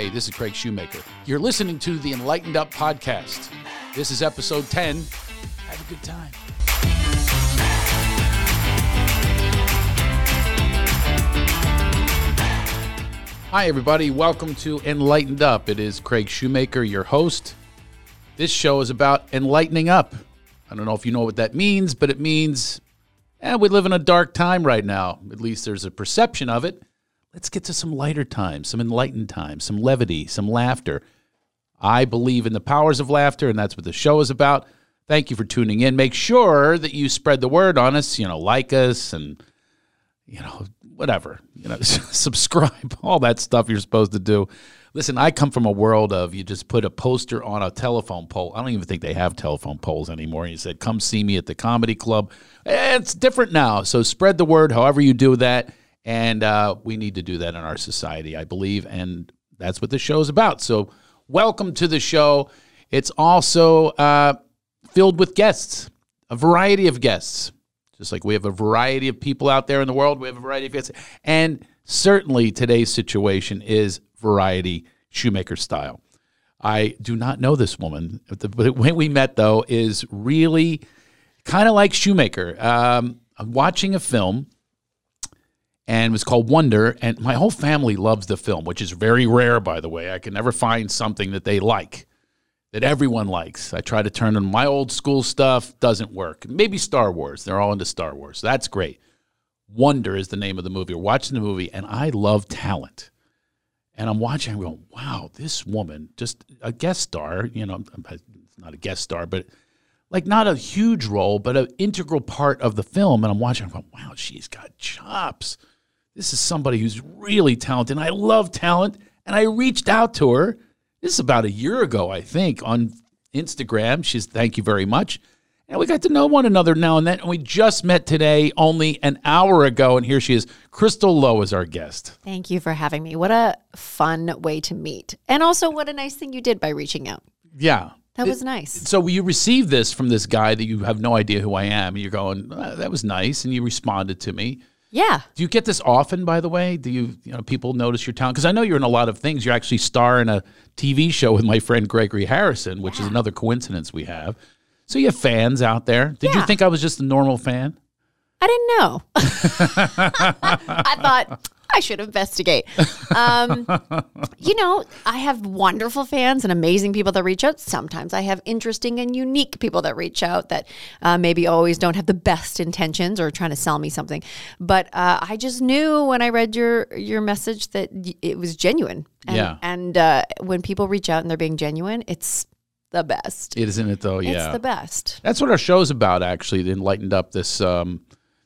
Hey, this is Craig Shoemaker. You're listening to the Enlightened Up podcast. This is episode 10. Have a good time. Hi, everybody. Welcome to Enlightened Up. It is Craig Shoemaker, your host. This show is about enlightening up. I don't know if you know what that means, but it means eh, we live in a dark time right now. At least there's a perception of it. Let's get to some lighter times, some enlightened times, some levity, some laughter. I believe in the powers of laughter, and that's what the show is about. Thank you for tuning in. Make sure that you spread the word on us, you know, like us and, you know, whatever, you know, subscribe, all that stuff you're supposed to do. Listen, I come from a world of you just put a poster on a telephone pole. I don't even think they have telephone poles anymore. You said, come see me at the comedy club. It's different now. So spread the word however you do that. And uh, we need to do that in our society, I believe. And that's what the show is about. So welcome to the show. It's also uh, filled with guests, a variety of guests. Just like we have a variety of people out there in the world, we have a variety of guests. And certainly today's situation is variety shoemaker style. I do not know this woman, but when we met though is really kind of like Shoemaker. Um, I'm watching a film and it was called Wonder. And my whole family loves the film, which is very rare, by the way. I can never find something that they like, that everyone likes. I try to turn on my old school stuff, doesn't work. Maybe Star Wars. They're all into Star Wars. That's great. Wonder is the name of the movie. We're watching the movie, and I love talent. And I'm watching, I'm going, wow, this woman, just a guest star, you know, not a guest star, but like not a huge role, but an integral part of the film. And I'm watching, I'm going, wow, she's got chops. This is somebody who's really talented. And I love talent. And I reached out to her. This is about a year ago, I think, on Instagram. She's thank you very much. And we got to know one another now and then. And we just met today, only an hour ago. And here she is. Crystal Lowe is our guest. Thank you for having me. What a fun way to meet. And also, what a nice thing you did by reaching out. Yeah. That was nice. So you received this from this guy that you have no idea who I am. And you're going, "Uh, that was nice. And you responded to me. Yeah. Do you get this often, by the way? Do you, you know, people notice your talent? Because I know you're in a lot of things. You actually star in a TV show with my friend Gregory Harrison, which is another coincidence we have. So you have fans out there. Did you think I was just a normal fan? I didn't know. I thought I should investigate. Um, you know, I have wonderful fans and amazing people that reach out. Sometimes I have interesting and unique people that reach out that uh, maybe always don't have the best intentions or trying to sell me something. But uh, I just knew when I read your your message that it was genuine. And, Yeah. And uh, when people reach out and they're being genuine, it's the best. Isn't it though? It's yeah. the best. That's what our show's about, actually. It enlightened up this um,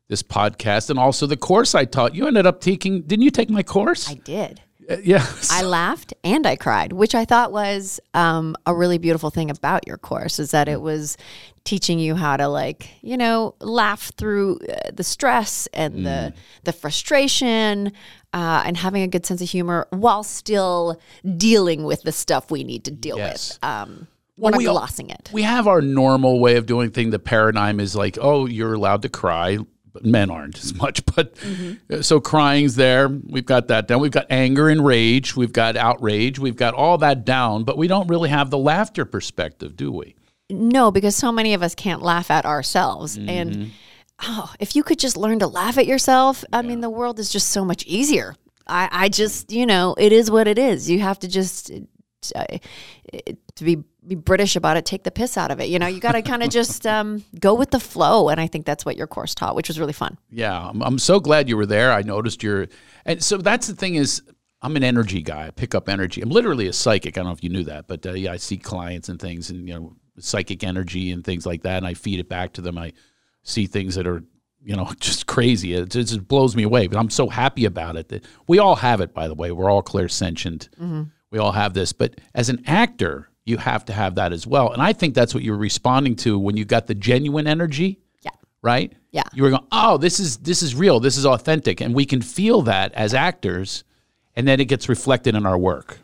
this podcast and also the course I taught. You ended up taking, didn't you take my course? I did. Uh, yeah. I laughed and I cried, which I thought was um, a really beautiful thing about your course is that it was teaching you how to like you know laugh through uh, the stress and the the frustration uh, and having a good sense of humor while still dealing with the stuff we need to deal Yes. with. Um, Well, we're we not glossing it. We have our normal way of doing thing. The paradigm is like, oh, you're allowed to cry. But men aren't as much, but Mm-hmm. so crying's there. We've got that down. We've got anger and rage. We've got outrage. We've got all that down, but we don't really have the laughter perspective, do we? No, because so many of us can't laugh at ourselves. Mm-hmm. And oh, if you could just learn to laugh at yourself, I mean, the world is just so much easier. I, I just, you know, it is what it is. You have to just, uh, to be, be British about it, take the piss out of it. You know, you got to kind of just um, go with the flow. And I think that's what your course taught, which was really fun. Yeah, I'm, I'm so glad you were there. I noticed your, and so that's the thing is, I'm an energy guy. I pick up energy. I'm literally a psychic. I don't know if you knew that, but uh, yeah, I see clients and things, and you know, psychic energy and things like that, and I feed it back to them. I see things that are, you know, just crazy. It just blows me away. But I'm so happy about it that we all have it. By the way, we're all clairsentient. We all have this. But as an actor, you have to have that as well. And I think that's what you're responding to when you got the genuine energy Yeah. right? Yeah. You were going, oh, this is this is real, this is authentic, and we can feel that as actors, and then it gets reflected in our work.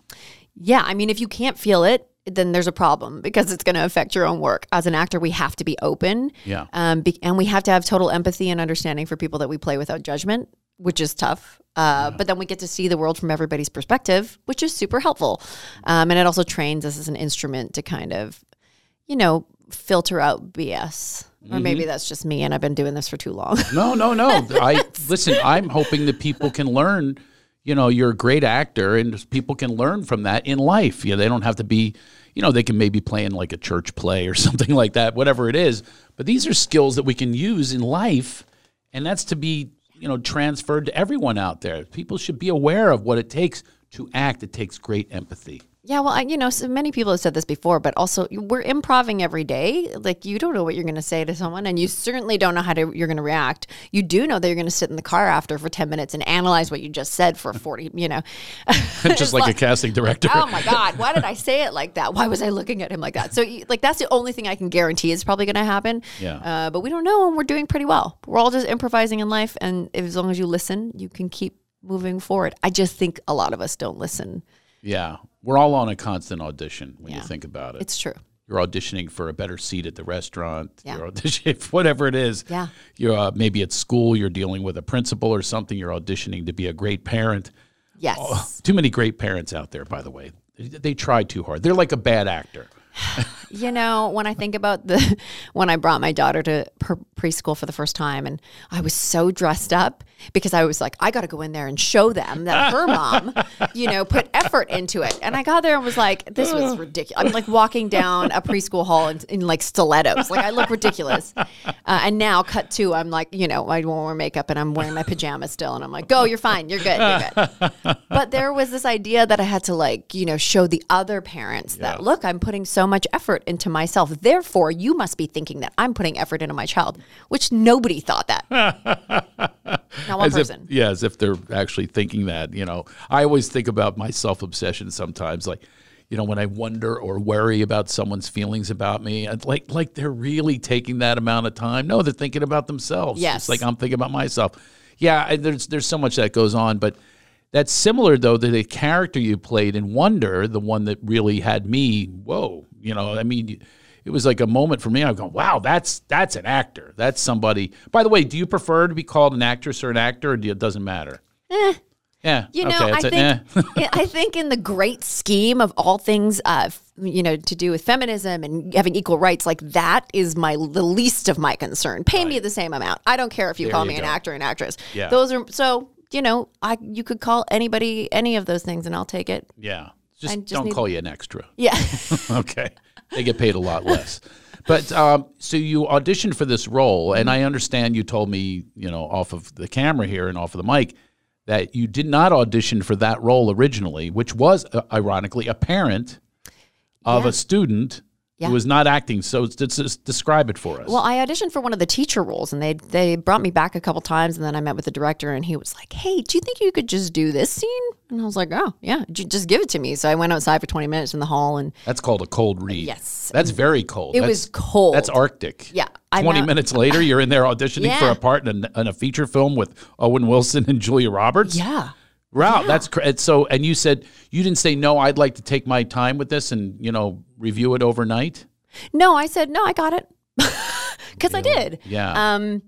Yeah. I mean, if you can't feel it, then there's a problem because it's going to affect your own work. As an actor, we have to be open. Yeah. Um, be, and we have to have total empathy and understanding for people that we play without judgment. Which is tough. Uh, But then we get to see the world from everybody's perspective, which is super helpful. Um, and it also trains us as an instrument to kind of, you know, filter out BS. Or maybe that's just me, and I've been doing this for too long. No, no, no. I listen. I'm hoping that people can learn. You know, you're a great actor, and people can learn from that in life. You know, they don't have to be. You know, they can maybe play in like a church play or something like that, whatever it is. But these are skills that we can use in life, and that's to be you know transferred to everyone out there. People should be aware of what it takes to act. It takes great empathy. Yeah, well, I, you know, so many people have said this before, but also we're improving every day. Like you don't know what you're going to say to someone, and you certainly don't know how to you're going to react. You do know that you're going to sit in the car after for ten minutes and analyze what you just said for forty. You know, Just like, a casting director. oh my god, why did I say it like that? Why was I looking at him like that? So, like, that's the only thing I can guarantee is probably going to happen. Yeah. Uh, but we don't know, and we're doing pretty well. We're all just improvising in life, and if, as long as you listen, you can keep moving forward. I just think a lot of us don't listen. Yeah, we're all on a constant audition when you think about it. It's true. you're auditioning for a better seat at the restaurant. Yeah. You're auditioning for whatever it is. Yeah. You're uh, maybe at school. You're dealing with a principal or something. You're auditioning to be a great parent. Yes. Too many great parents out there, by the way. They, try too hard. They're like a bad actor. You know, when I think about the when I brought my daughter to per- preschool for the first time, and I was so dressed up because I was like, I got to go in there and show them that her mom, you know, put effort into it. And I got there and was like, this was ridiculous. I'm like walking down a preschool hall in, in like stilettos, like I look ridiculous. Uh, and now, cut to, I'm like, you know, I won't wear makeup and I'm wearing my pajamas still, and I'm like, go, you're fine, you're good, you're good. But there was this idea that I had to like, you know, show the other parents that look, I'm putting so much effort into myself. Therefore, you must be thinking that I'm putting effort into my child, which nobody thought that. Not one As if, yeah, as if they're actually thinking that. You know, I always think about my self obsession sometimes, like. You know, when I wonder or worry about someone's feelings about me, I'd like like they're really taking that amount of time. No, they're thinking about themselves. Yes. It's like I'm thinking about myself. Yeah, I, there's there's so much that goes on, but that's similar though to the character you played in Wonder, the one that really had me. Whoa, you know, I mean, it was like a moment for me. I'm going, wow, that's that's an actor. That's somebody. By the way, do you prefer to be called an actress or an actor, or do, it doesn't matter? Yeah. You know, okay, I think eh. I think in the great scheme of all things, uh, f- you know, to do with feminism and having equal rights, like that is my the least of my concern. Pay me the same amount. I don't care if you There call you me an go. actor and actress. Yeah. those are so. You know, I you could call anybody any of those things, and I'll take it. yeah. Just, just don't need- call you an extra. Yeah. okay. They get paid a lot less. But um, so you auditioned for this role, and I understand you told me, you know, off of the camera here and off of the mic, that you did not audition for that role originally, which was uh, ironically a parent of Yeah. a student Yeah. was not acting. So describe it for us. Well, I auditioned for one of the teacher roles, and they they brought me back a couple times, and then I met with the director, and he was like, "Hey, do you think you could just do this scene?" And I was like, "Oh, yeah, just give it to me." So I went outside for twenty minutes in the hall, and That's called a cold read. Yes. That's very cold. it That's- was cold. That's Arctic. Yeah, 20 minutes later, you're in there auditioning for a part in a, in a feature film with Owen Wilson and Julia Roberts. yeah. Wow, that's cra- it's so. And you said you didn't say no. I'd like to take my time with this and you know review it overnight. No, I said no. I got it because I did. Yeah, Um,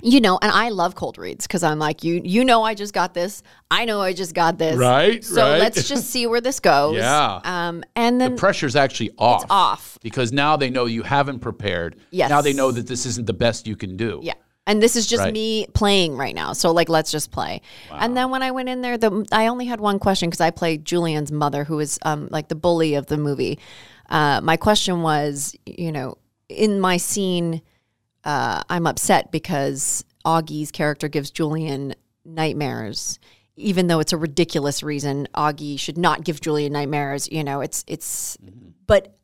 you know, and I love cold reads because I'm like, you, you know, I just got this. I know I just got this. Right, So right. let's just see where this goes. Yeah. Um, and then the pressure's actually off. off. because now they know you haven't prepared. Yes. Now they know that this isn't the best you can do. Yeah. And this is just Right. me playing right now. So like let's just play. And then when I went in there, the I only had one question because I played Julian's mother, who is um like the bully of the movie. Uh, my question was, you know, in my scene, uh, I'm upset because Auggie's character gives Julian nightmares. Even though it's a ridiculous reason, Auggie should not give Julian nightmares. You know, it's it's, but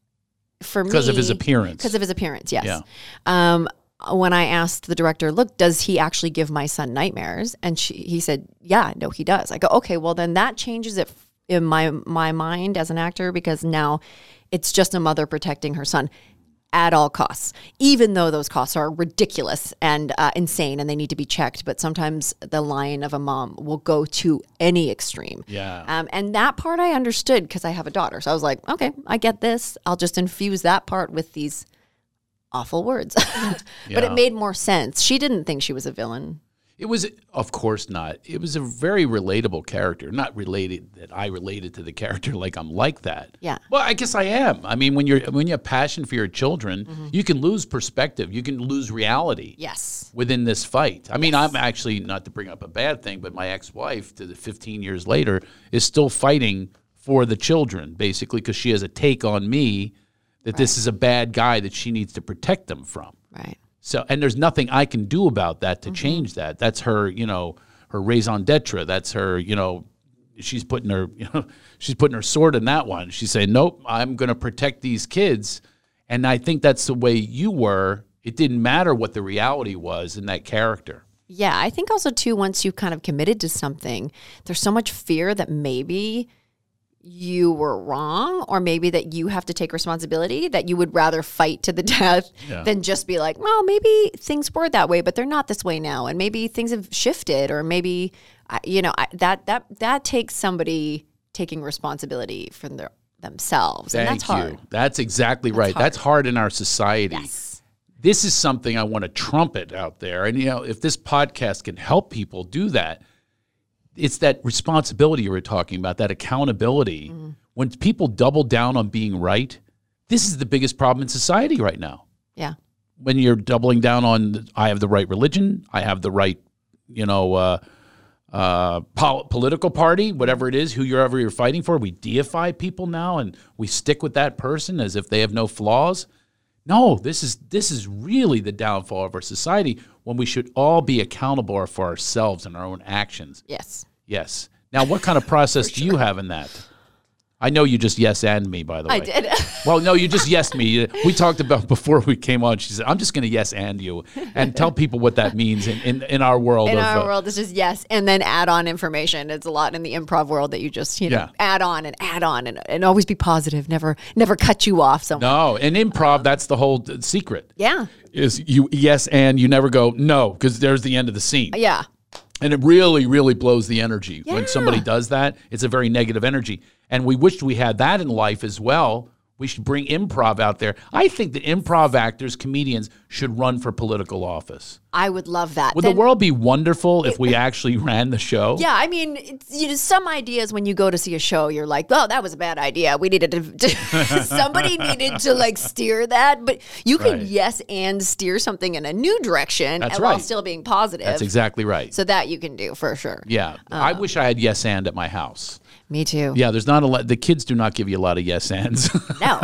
for me, Because of his appearance. because of his appearance, yes. Yeah. Um, when I asked the director, look, does he actually give my son nightmares? And she, he said, yeah, no, he does. I go, okay, well then that changes it in my my mind as an actor because now it's just a mother protecting her son at all costs, even though those costs are ridiculous and uh, insane and they need to be checked. But sometimes the line of a mom will go to any extreme. Yeah. Um, and that part I understood because I have a daughter. So I was like, okay, I get this. I'll just infuse that part with these awful words. but Yeah. it made more sense. She didn't think she was a villain. It was, of course, not. It was a very relatable character. Not related that I related to the character like I'm like that. Yeah. Well, I guess I am. I mean, when you're when you have passion for your children, Mm-hmm. you can lose perspective. You can lose reality. Yes. Within this fight, I mean, I'm actually not to bring up a bad thing, but my ex-wife, to the 15 years later, is still fighting for the children, basically, because she has a take on me that this is a bad guy that she needs to protect them from. Right. So, and there's nothing I can do about that to mm-hmm. change that. That's her, you know, her raison d'etre. That's her, you know, she's putting her, you know, she's putting her sword in that one. She's saying, nope, I'm going to protect these kids. And I think that's the way you were. It didn't matter what the reality was in that character. Yeah, I think also too once you've kind of committed to something, there's so much fear that maybe you were wrong or maybe that you have to take responsibility that you would rather fight to the death Yeah. than just be like, well, maybe things were that way, but they're not this way now and maybe things have shifted or maybe you know, I, that that that takes somebody taking responsibility for their themselves Thank and that's you. hard. That's exactly right. That's hard in our society. Yes. this is something I want to trumpet out there. And you know, if this podcast can help people do that, it's that responsibility you were talking about, that accountability. Mm-hmm. When people double down on being right, this is the biggest problem in society right now. Yeah. When you're doubling down on, I have the right religion, I have the right, you know, uh, uh, pol- political party, whatever it is, who you're ever you're fighting for, we deify people now, and we stick with that person as if they have no flaws. No, this is this is really the downfall of our society when we should all be accountable for ourselves and our own actions. Yes. Yes. Now, what kind of process do you have in that? I know you just yes and me, by the way. I did. Well, no, you just yes me. We talked about before we came on. She said, "I'm just going to yes and you," and tell people what that means in, in, in our world. in of, our uh, world it's just yes and then add on information it's a lot in the improv world that you just you know Yeah. add on and add on and, and always be positive never never cut you off so No, in improv, that's the whole uh, secret. yeah Is you yes and you never go no because there's the end of the scene, yeah and it really, really blows the energy when somebody does that. It's a very negative energy, and we wish we had that in life as well. We should bring improv out there. I think that improv actors, comedians, should run for political office. i would love that Would Then- the world be wonderful if we actually ran the show? yeah i mean it's, you know some ideas when you go to see a show you're like oh that was a bad idea we needed to somebody needed to like steer that but you can Right. yes and steer something in a new direction That's while right. still being positive That's exactly right. so that you can do for sure yeah, I um, wish I had yes and at my house. Me too Yeah, there's not a lot. The kids do not give you a lot of yes ands. no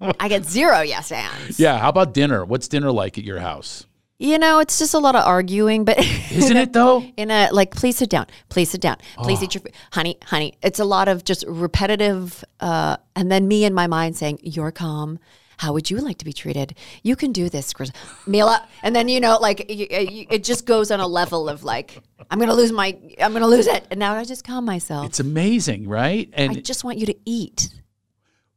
i get zero yes ands yeah, how about dinner? What's dinner like at your house? You know, it's just a lot of arguing, but Isn't it though? in a like, please sit down, please sit down, please Oh. eat your food, honey, honey. It's a lot of just repetitive, uh, and then me in my mind saying, "You're calm." How would you like to be treated? You can do this, Chris. Mila. And then, you know, like it just goes on a level of like, I'm going to lose my, I'm going to lose it. And now I just calm myself. It's amazing, right? And I just want you to eat.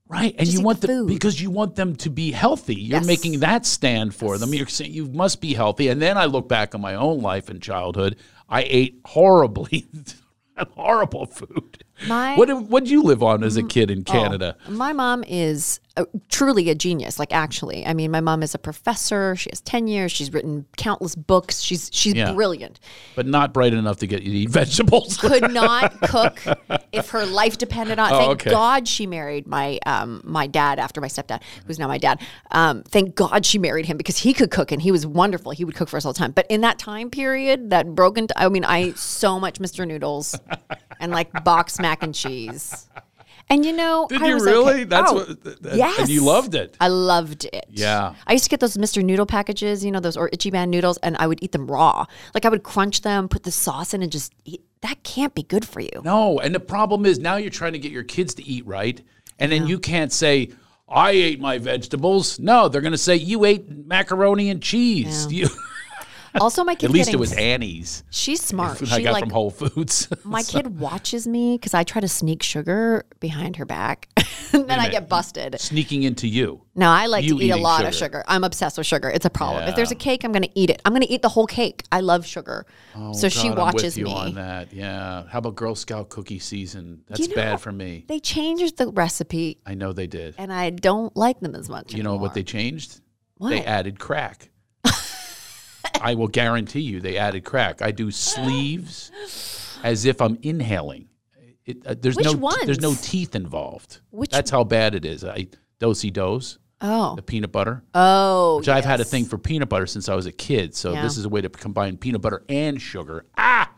right, and just you want the them because you want them to be healthy. You're Yes. making that stand for them. You're saying you must be healthy. And then I look back on my own life and childhood. I ate horribly, horrible food. My- what did what did you live on as a mm, kid in oh, Canada? My mom is uh truly a genius. Like actually, I mean, my mom is a professor. She has tenure. She's written countless books. She's she's Yeah. brilliant. But not bright enough to get you to eat vegetables. Could not cook if her life depended on. Oh, thank okay. God she married my um my dad after my stepdad, who's now my dad. Um, thank God she married him because he could cook and he was wonderful. He would cook for us all the time. But in that time period, that broken. T- I mean, I ate so much Mr. Noodles and like box mac and cheese. And you know, Did I you was really? okay. That's Oh, what. th- th- yes. And you loved it. I loved it. Yeah. I used to get those Mr. Noodle packages, you know, those or Ichiban noodles, and I would eat them raw. Like I would crunch them, put the sauce in, and just eat. That can't be good for you. No, and the problem is now you're trying to get your kids to eat right, and then you can't say, "I ate my vegetables." No, they're going to say you ate macaroni and cheese. You, Also, my kid. at least it was Annie's. She's smart. Food she I got like from Whole Foods. my kid watches me because I try to sneak sugar behind her back, and then I get busted. Sneaking into you. No, I like You to eat a lot of sugar. sugar. I'm obsessed with sugar. It's a problem. If there's a cake, I'm going to eat it. I'm going to eat the whole cake. I love sugar. Oh, so she Oh, God, watches I'm with you me. on that. Yeah. How about Girl Scout cookie season? That's You know, bad for me. They changed the recipe, I know they did. and I don't like them as much. You know what they changed? What? They added crack. I will guarantee you they added crack. I do sleeves as if I'm inhaling. It, uh, there's Which no there's no teeth involved. Which- That's how bad it is. I Do-si-dos Oh. the peanut butter. Oh. Which I've had a thing for peanut butter since I was a kid. So Yeah. this is a way to combine peanut butter and sugar. Ah,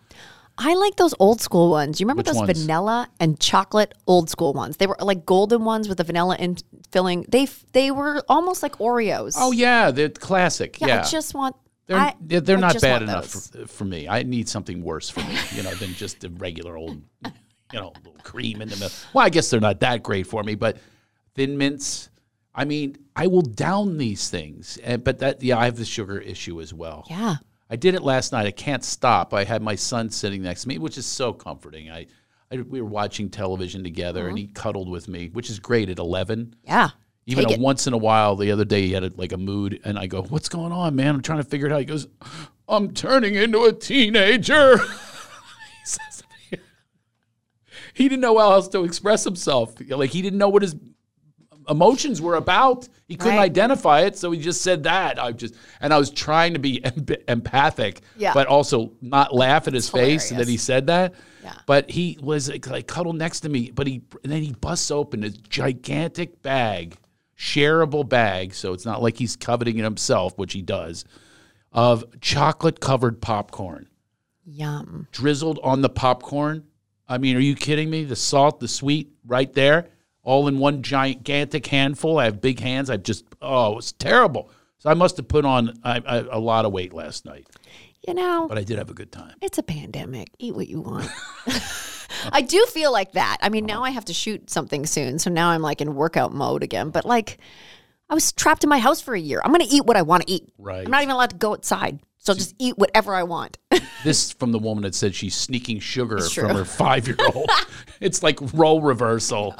I like those old school ones. You remember Which those ones? vanilla and chocolate old school ones? They were like golden ones with the vanilla in filling. They f- they were almost like Oreos. oh yeah, the classic. yeah. Yeah, I just want. They're I, they're, I not bad enough for, for me. I need something worse for me, you know, than just the regular old, you know, little cream in the middle. Well, I guess they're not that great for me, but thin mints. I mean, I will down these things, and but that yeah, I have the sugar issue as well. Yeah. I did it last night. I can't stop. I had my son sitting next to me, which is so comforting. I, I we were watching television together, and uh-huh. he cuddled with me, which is great at eleven. Yeah. Even a once in a while, the other day he had a, like a mood, and I go, "What's going on, man? I'm trying to figure it out." He goes, "I'm turning into a teenager." he says. He didn't know how else to express himself. Like he didn't know what his emotions were about. He couldn't Right. identify it, so he just said that. I just and I was trying to be em- empathic, Yeah. but also not laugh at his face that he said that. Yeah. But he was like, like cuddled next to me, but he and then he busts open a gigantic bag, shareable bag, so it's not like he's coveting it himself, which he does, of chocolate covered popcorn Yum. drizzled on the popcorn. I mean, are you kidding me? The salt, the sweet, right there, all in one gigantic handful. I have big hands. I just, oh, it was terrible. So I must have put on I, I, a lot of weight last night, You know, but I did have a good time. it's a pandemic. Eat what you want. I do feel like that. I mean, now I have to shoot something soon. So now I'm like in workout mode again. But like, I was trapped in my house for a year. I'm going to eat what I want to eat. Right. I'm not even allowed to go outside. So I'll just eat whatever I want. This from the woman that said she's sneaking sugar from her five year old. it's like role reversal.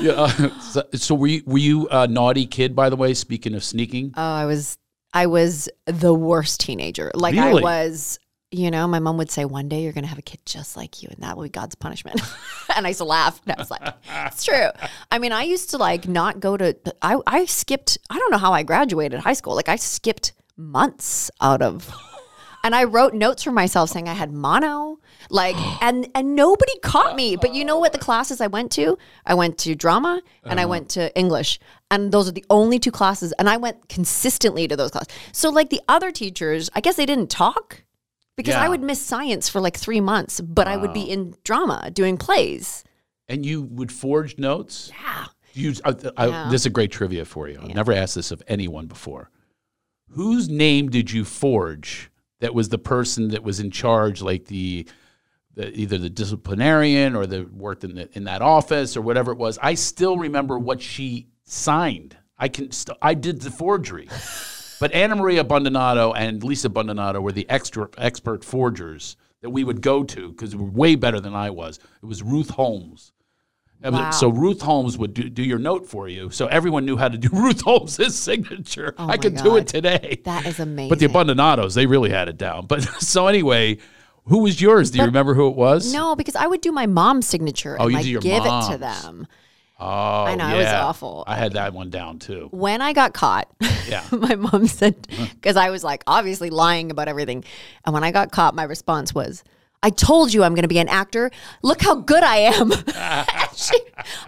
Yeah. uh, so, so were you were you a naughty kid, by the way? Speaking of sneaking, Oh, I was I was the worst teenager. Like Really? I was, you know, my mom would say one day you're going to have a kid just like you and that will be God's punishment. and I used to laugh. And I was like, it's true. I mean, I used to like not go to I I skipped I don't know how I graduated high school. Like I skipped months out of and I wrote notes for myself saying I had mono, like, and and nobody caught me. But you know what? The classes I went to, I went to drama and Uh-huh. I went to English, and those are the only two classes. And I went consistently to those classes. So like the other teachers, I guess they didn't talk because Yeah. I would miss science for like three months, but I would be in drama doing plays. and you would forge notes. Yeah. You, uh, I, I, Yeah. This is a great trivia for you. I've never asked this of anyone before. Whose name did you forge that was the person that was in charge, like the, the either the disciplinarian or the worked in the, in that office or whatever it was? I still remember what she signed. I can. St- I did the forgery. But Anna Maria Bondonato and Lisa Bondonato were the extra expert forgers that we would go to because they were way better than I was. It was Ruth Holmes. Wow. So Ruth Holmes would do, do your note for you. So everyone knew how to do Ruth Holmes' signature. Oh I could do it today. That is amazing. But the Abandonados, they really had it down. But so anyway, who was yours? Do you remember who it was? no, because I would do my mom's signature Oh, and you like give it to them. Oh, I know, it was awful. I had that one down too. when I got caught, Yeah. my mom said, uh-huh. because I was like obviously lying about everything. And when I got caught, my response was, I told you I'm going to be an actor. Look how good I am. She,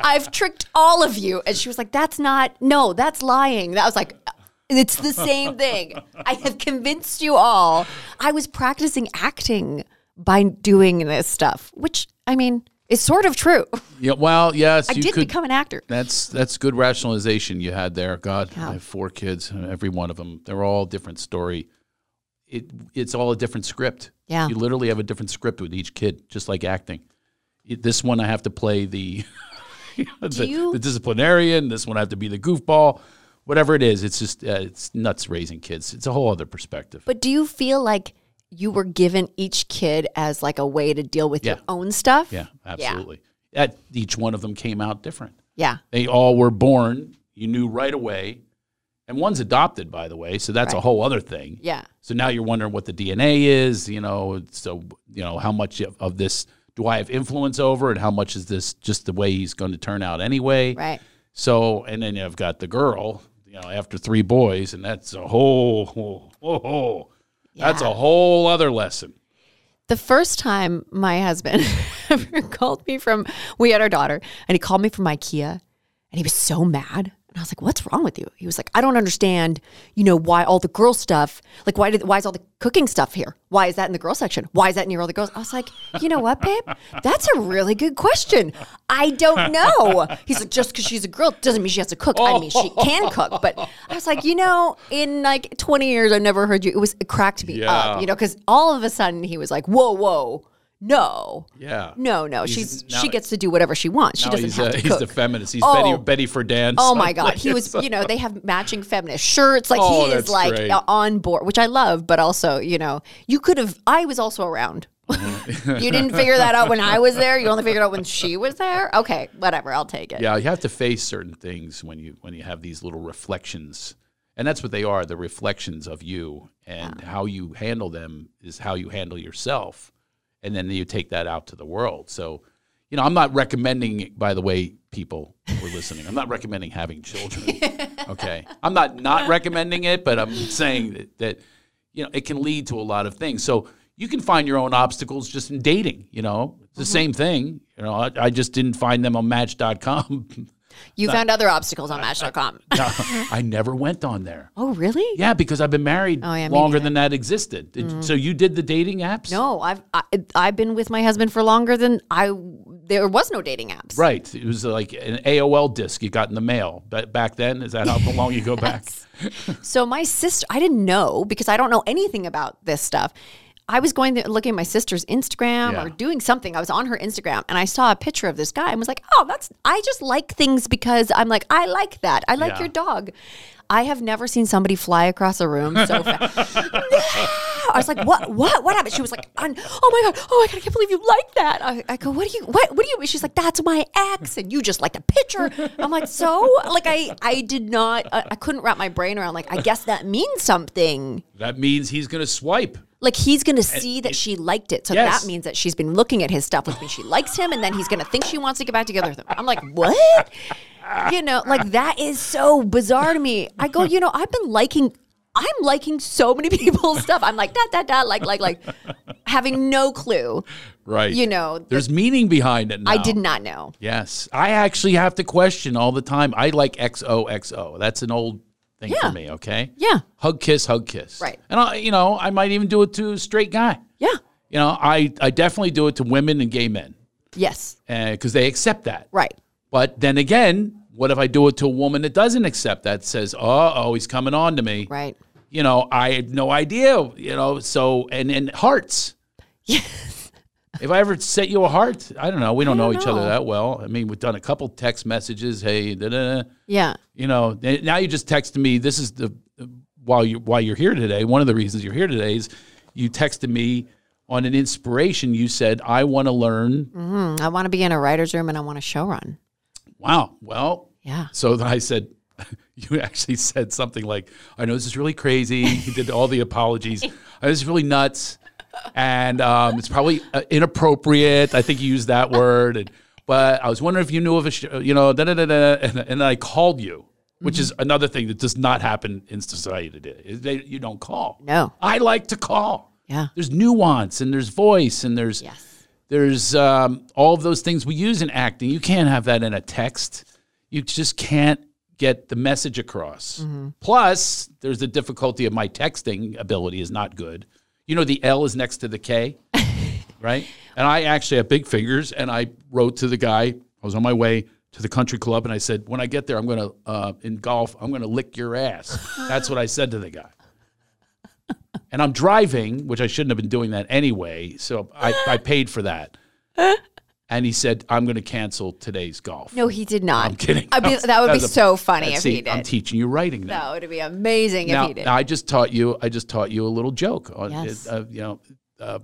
I've tricked all of you. And she was like, That's not, no, that's lying. That was like, uh, it's the same thing. I have convinced you all. I was practicing acting by doing this stuff, which I mean is sort of true. Yeah. Well, yes, I did could. become an actor. That's that's good rationalization you had there. God, Yeah. I have four kids, and every one of them, they're all different story. It it's all a different script. Yeah. you literally have a different script with each kid, just like acting. This one I have to play the the, you- the disciplinarian. This one I have to be the goofball. Whatever it is, it's just uh, it's nuts raising kids. It's a whole other perspective. But do you feel like you were given each kid as like a way to deal with your own stuff? yeah, absolutely. That each one of them came out different. Yeah. They all were born. You knew right away. And one's adopted, by the way. So that's a whole other thing. Yeah. So now you're wondering what the DNA is, you know. So, you know, how much of, of this do I have influence over and how much is this just the way he's going to turn out anyway? Right. So, and then I've got the girl, you know, after three boys, and that's a whole, whole, whole, whole. That's a whole other lesson. The first time my husband ever called me from, we had our daughter, and he called me from IKEA, and he was so mad. And I was like, "What's wrong with you?" He was like, "I don't understand, you know, why all the girl stuff, like why did why is all the cooking stuff here? Why is that in the girl section? Why is that near all the girls?" I was like, "You know what, babe? That's a really good question. I don't know." He's like, "Just because she's a girl doesn't mean she has to cook. I mean, she can cook." But I was like, "You know, in like 20 years, I've never heard you." It was it cracked me Yeah. up, you know, because all of a sudden he was like, "Whoa, whoa." No, Yeah. no, no. He's- She's now- she gets to do whatever she wants. She Now doesn't he's, have uh, to he's cook. the feminist. He's Oh. Betty Betty Friedan. Oh my god, he was. You know, they have matching feminist shirts. Like Oh, he is that's like great. on board, which I love. But also, you know, you could have. I was also around. Mm-hmm. you didn't figure that out when I was there. You only figured out when she was there. Okay, whatever. I'll take it. Yeah, you have to face certain things when you when you have these little reflections, and that's what they are. The reflections of you, and how you handle them is how you handle yourself, and then you take that out to the world. So, you know, I'm not recommending. By the way, people who are listening, I'm not recommending having children. Okay, I'm not not recommending it, but I'm saying that, that you know it can lead to a lot of things. So you can find your own obstacles just in dating. You know, it's the mm-hmm. same thing. You know, I, I just didn't find them on Match.com. You found other obstacles on Match.com. I never went on there. oh, really? Yeah, because I've been married Oh, yeah, me longer neither. than that existed. Did, mm. So you did the dating apps? No, I've I, I've been with my husband for longer than I. There was no dating apps. Right. It was like an AOL disc you got in the mail. Ba- Back then, is that how long you go back? So my sister, I didn't know because I don't know anything about this stuff. I was going to looking at my sister's Instagram Yeah. or doing something. I was on her Instagram and I saw a picture of this guy and was like, "Oh, that's I just like things because I'm like I like that. I like Yeah. your dog." I have never seen somebody fly across a room so fast. I was like, "What? What? What happened?" She was like, "Oh my god! Oh my god! I can't believe you like that." I, I go, "What do you? What? What do you?" She's like, "That's my ex, and you just liked a picture." I'm like, "So?" Like, I I did not. I, I couldn't wrap my brain around. Like, I guess that means something. that means he's going to swipe. Like he's gonna see that she liked it, so Yes. that means that she's been looking at his stuff, which means she likes him, and then he's gonna think she wants to get back together with him. I'm like, what? You know, like that is so bizarre to me. I go, you know, I've been liking, I'm liking so many people's stuff. I'm like, da da da, like like like, having no clue. Right. You know, There's meaning behind it now. I did not know. Yes. I actually have to question all the time. I like XOXO. That's an old thing Yeah. for me, okay? Yeah, Hug, kiss, hug, kiss. Right. And, I, you know, I might even do it to a straight guy. yeah, You know, I, I definitely do it to women and gay men yes, uh, because they accept that. right. But then again, what if I do it to a woman that doesn't accept that, says, oh, oh, he's coming on to me? Right. You know, I had no idea, you know, so, and, and hearts. Yes. If I ever set you a heart, I don't know. We don't, I know don't each other that well. I mean, we've done a couple text messages. Hey, da, da, da. Yeah. you know. Now you just texted me. This is the while you while you're here today. One of the reasons you're here today is you texted me on an inspiration. You said, "I want to learn." Mm, I want to be in a writer's room and I want to show run. Wow. Well, Yeah. so then I said. You actually said something like, "I know this is really crazy." He did all the apologies. "Uh, This is really nuts, and um, it's probably uh, inappropriate. I think you used that word. And, but I was wondering if you knew of a, sh- you know, da da da da. And, and then I called you, which is another thing that does not happen in society today. They, you don't call. No. I like to call. Yeah. There's nuance and there's voice and there's Yes. there's um, all of those things we use in acting. You can't have that in a text. You just can't get the message across. Mm-hmm. Plus, there's the difficulty of my texting ability is not good. You know, the L is next to the K, right? And I actually have big fingers, and I wrote to the guy. I was on my way to the country club, and I said, when I get there, I'm going to uh, in golf, I'm going to lick your ass. That's what I said to the guy. And I'm driving, which I shouldn't have been doing that anyway. So I, I paid for that. And he said, I'm going to cancel today's golf. No, he did not. I'm kidding. I'd be, that would be a- so funny if See, he did. I'm teaching you writing now. that would be amazing now, if he did. I just taught you. I just taught you a little joke. Yes. Uh, you know, uh,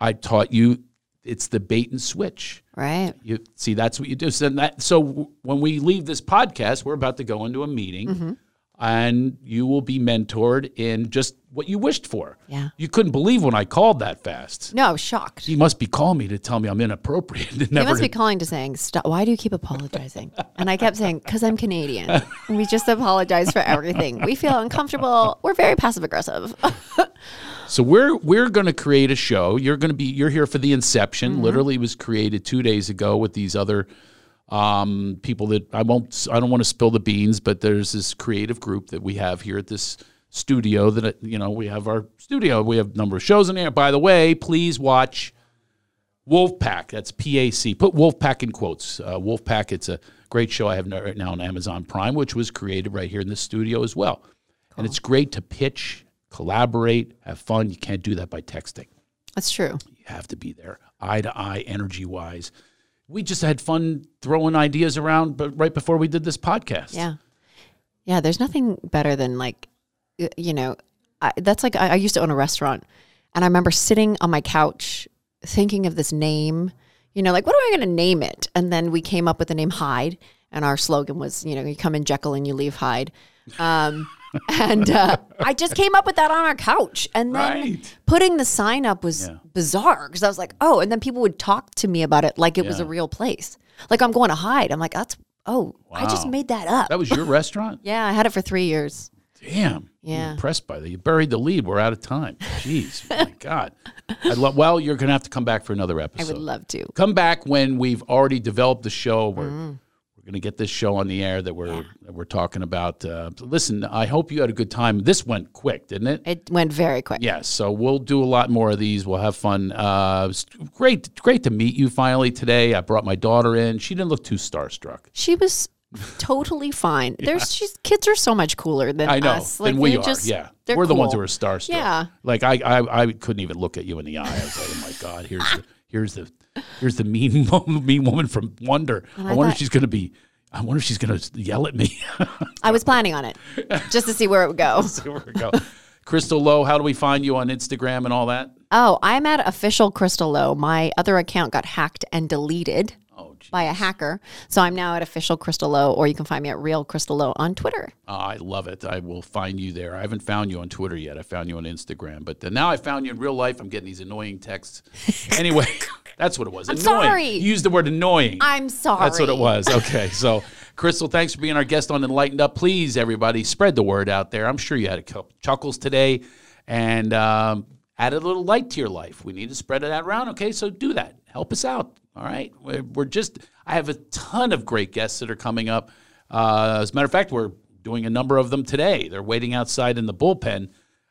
I taught you. It's the bait and switch. right. You see, that's what you do. So that, so when we leave this podcast, we're about to go into a meeting. Mm-hmm. And you will be mentored in just what you wished for. Yeah. You couldn't believe when I called that fast. No, I was shocked. He must be calling me to tell me I'm inappropriate. He Never must be calling to saying, "Stop! Why do you keep apologizing?" And I kept saying, "Cause I'm Canadian. We just apologize for everything. We feel uncomfortable. We're very passive aggressive." So we're we're going to create a show. You're going to be you're here for the inception. Mm-hmm. Literally was created 2 days ago with these other um, people that I won't I don't want to spill the beans, but there's this creative group that we have here at this studio that you know, we have our studio. We have a number of shows in here. By the way, please watch Wolfpack. That's P A C. Put Wolfpack in quotes. Uh, Wolfpack. It's a great show I have right now on Amazon Prime, which was created right here in the studio as well. And it's great to pitch, collaborate, have fun. You can't do that by texting. That's true. You have to be there, eye to eye, energy wise. We just had fun throwing ideas around, but right before we did this podcast. Yeah, yeah. There's nothing better than like, you know, I, that's like I, I used to own a restaurant, and I remember sitting on my couch thinking of this name. You know, like what am I going to name it? And then we came up with the name Hyde, and our slogan was, you know, you come in Jekyll and you leave Hyde. Um, and uh, I just came up with that on our couch, and then Right. putting the sign up was Yeah. bizarre because I was like, oh, and then people would talk to me about it like it was a real place. Like I'm going to hide. I'm like, that's oh, I just made that up. That was your restaurant? Yeah, I had it for three years. Damn. I'm Yeah. impressed by that. You buried the lead. We're out of time. Jeez. my God. I love well, you're gonna have to come back for another episode. I would love to. come back when we've already developed the show. We're Mm. We're going to get this show on the air that we're that we're talking about. Uh, listen, I hope you had a good time. This went quick, didn't it? It went very quick. Yes. So we'll do a lot more of these. We'll have fun. Uh, great, great to meet you finally today. I brought my daughter in. She didn't look too starstruck. She was totally fine. There's she's kids are so much cooler than I know. us. Like and we are. just yeah. We're the ones who are starstruck. Yeah. Like I, I, I couldn't even look at you in the eye. I was like, oh my god, here's the, here's the, here's the mean, woman- mean woman from Wonder. I, I wonder if she's going to be. I wonder if she's going to yell at me. I was planning on it just to see where it would go. There we go. Crystal Lowe, how do we find you on Instagram and all that? Oh, I'm at official Crystal Lowe. My other account got hacked and deleted. By a hacker, so I'm now at official Crystal Lowe, or you can find me at real Crystal Lowe on Twitter. Oh, I love it. I will find you there. I haven't found you on Twitter yet. I found you on Instagram, but now I found you in real life. I'm getting these annoying texts. anyway, that's what it was. annoying. sorry. You used the word annoying. I'm sorry. That's what it was. Okay. So, Crystal, thanks for being our guest on Enlightened Up. Please, everybody, spread the word out there. I'm sure you had a couple chuckles today and um, add a little light to your life. We need to spread it out around. Okay. So, do that. Help us out. All right. We're, just, I have a ton of great guests that are coming up. Uh, as a matter of fact, we're doing a number of them today. They're waiting outside in the bullpen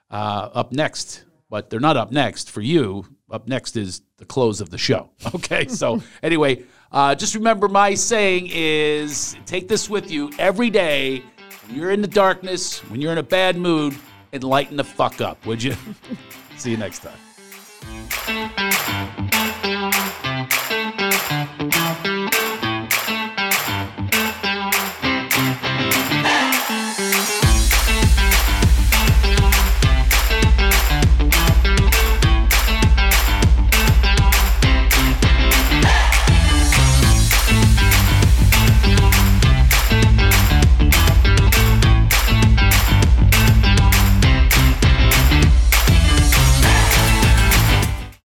uh, up next, but they're not up next for you. Up next is the close of the show. Okay, so anyway, uh, just remember my saying is take this with you every day. When you're in the darkness, when you're in a bad mood, and lighten the fuck up, would you? See you next time.